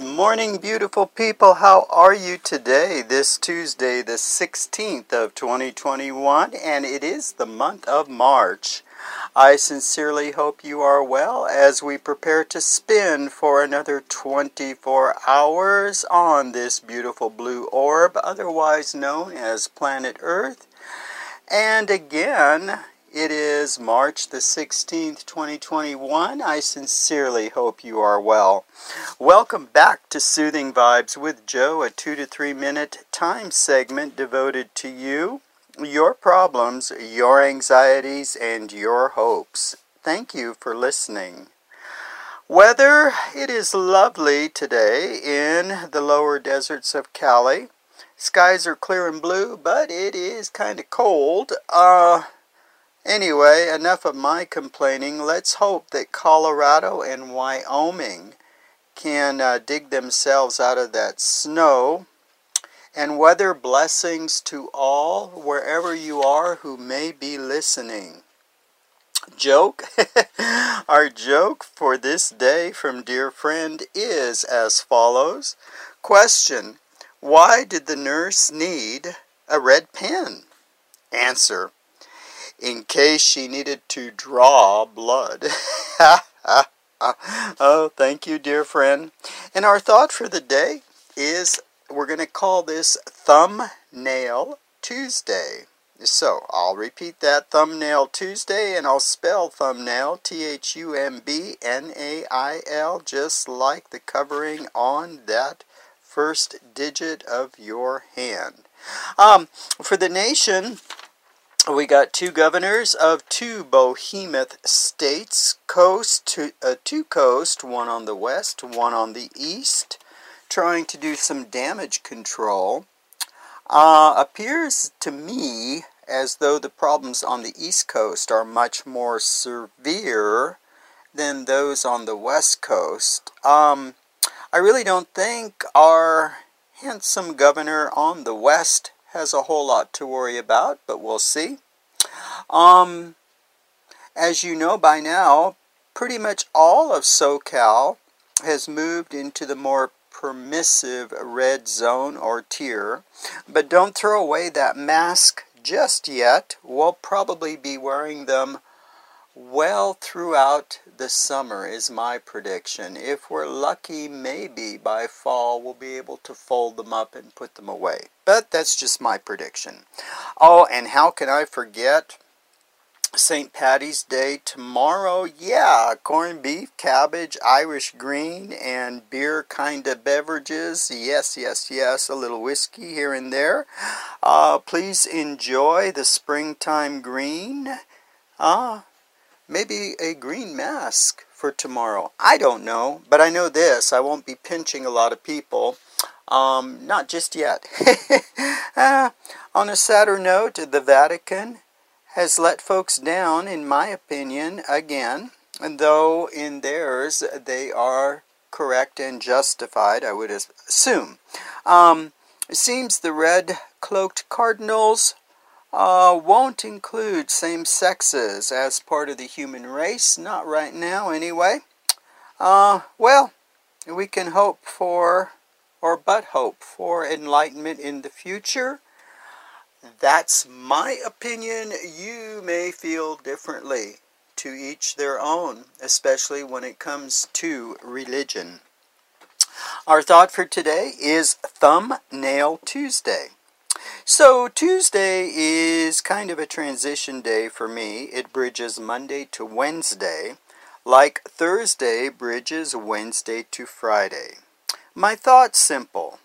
morning, beautiful people. How are you today? This Tuesday, the 16th of 2021, and it is the month of March. I sincerely hope you are well as we prepare to spin for another 24 hours on this beautiful blue orb, otherwise known as planet Earth. And again, it is March the 16th, 2021. I sincerely hope you are well. Welcome back to Soothing Vibes with Joe, a two to three minute time segment devoted to you, your problems, your anxieties, and your hopes. Thank you for listening. Weather, it is lovely today in the lower deserts of Cali. Skies are clear and blue, but it is kind of cold. Uh, Anyway, enough of my complaining. Let's hope that Colorado and Wyoming can uh, dig themselves out of that snow. And weather blessings to all, wherever you are who may be listening. Joke? Our joke for this day from dear friend is as follows Question Why did the nurse need a red pen? Answer in case she needed to draw blood. oh, thank you, dear friend. And our thought for the day is we're going to call this Thumbnail Tuesday. So I'll repeat that Thumbnail Tuesday and I'll spell thumbnail T H U M B N A I L just like the covering on that first digit of your hand. Um, for the nation, we got two governors of two behemoth states, coast to uh, two coast, one on the west, one on the east, trying to do some damage control. Uh, appears to me as though the problems on the east coast are much more severe than those on the west coast. Um, I really don't think our handsome governor on the west has a whole lot to worry about, but we'll see. Um, as you know by now, pretty much all of SoCal has moved into the more permissive red zone or tier. But don't throw away that mask just yet. We'll probably be wearing them well throughout the summer, is my prediction. If we're lucky, maybe by fall we'll be able to fold them up and put them away. But that's just my prediction. Oh, and how can I forget? St. Patty's Day tomorrow. Yeah, corned beef, cabbage, Irish green, and beer kind of beverages. Yes, yes, yes, a little whiskey here and there. Uh, please enjoy the springtime green. Ah, maybe a green mask for tomorrow. I don't know, but I know this I won't be pinching a lot of people. Um, not just yet. uh, on a sadder note, the Vatican has let folks down, in my opinion, again, And though in theirs they are correct and justified, I would assume. Um, it seems the red cloaked cardinals uh, won't include same sexes as part of the human race, not right now anyway. Uh, well, we can hope for, or but hope for, enlightenment in the future. That's my opinion. You may feel differently. To each their own, especially when it comes to religion. Our thought for today is Thumbnail Tuesday. So, Tuesday is kind of a transition day for me. It bridges Monday to Wednesday, like Thursday bridges Wednesday to Friday. My thought's simple.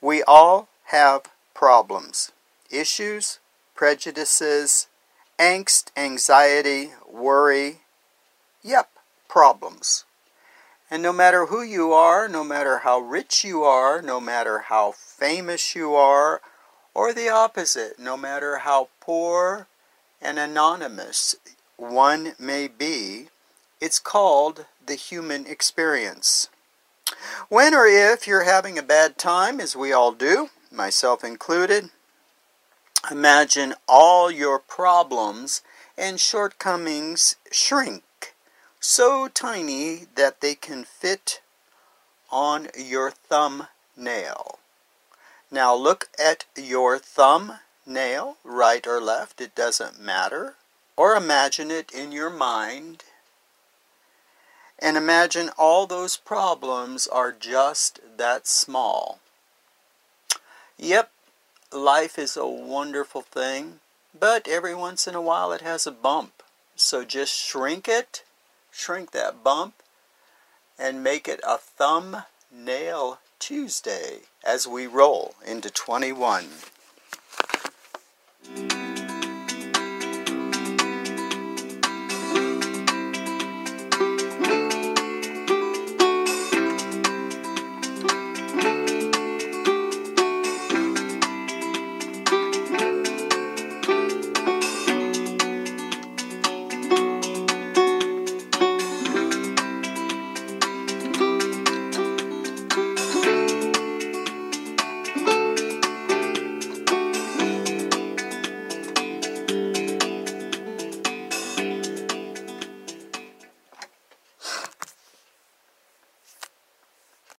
We all have problems issues, prejudices, angst, anxiety, worry. Yep, problems. And no matter who you are, no matter how rich you are, no matter how famous you are, or the opposite, no matter how poor and anonymous one may be, it's called the human experience. When or if you're having a bad time, as we all do, myself included, Imagine all your problems and shortcomings shrink so tiny that they can fit on your thumbnail. Now look at your thumbnail, right or left, it doesn't matter. Or imagine it in your mind. And imagine all those problems are just that small. Yep, life is a wonderful thing, but every once in a while it has a bump. So just shrink it, shrink that bump, and make it a thumbnail Tuesday as we roll into 21.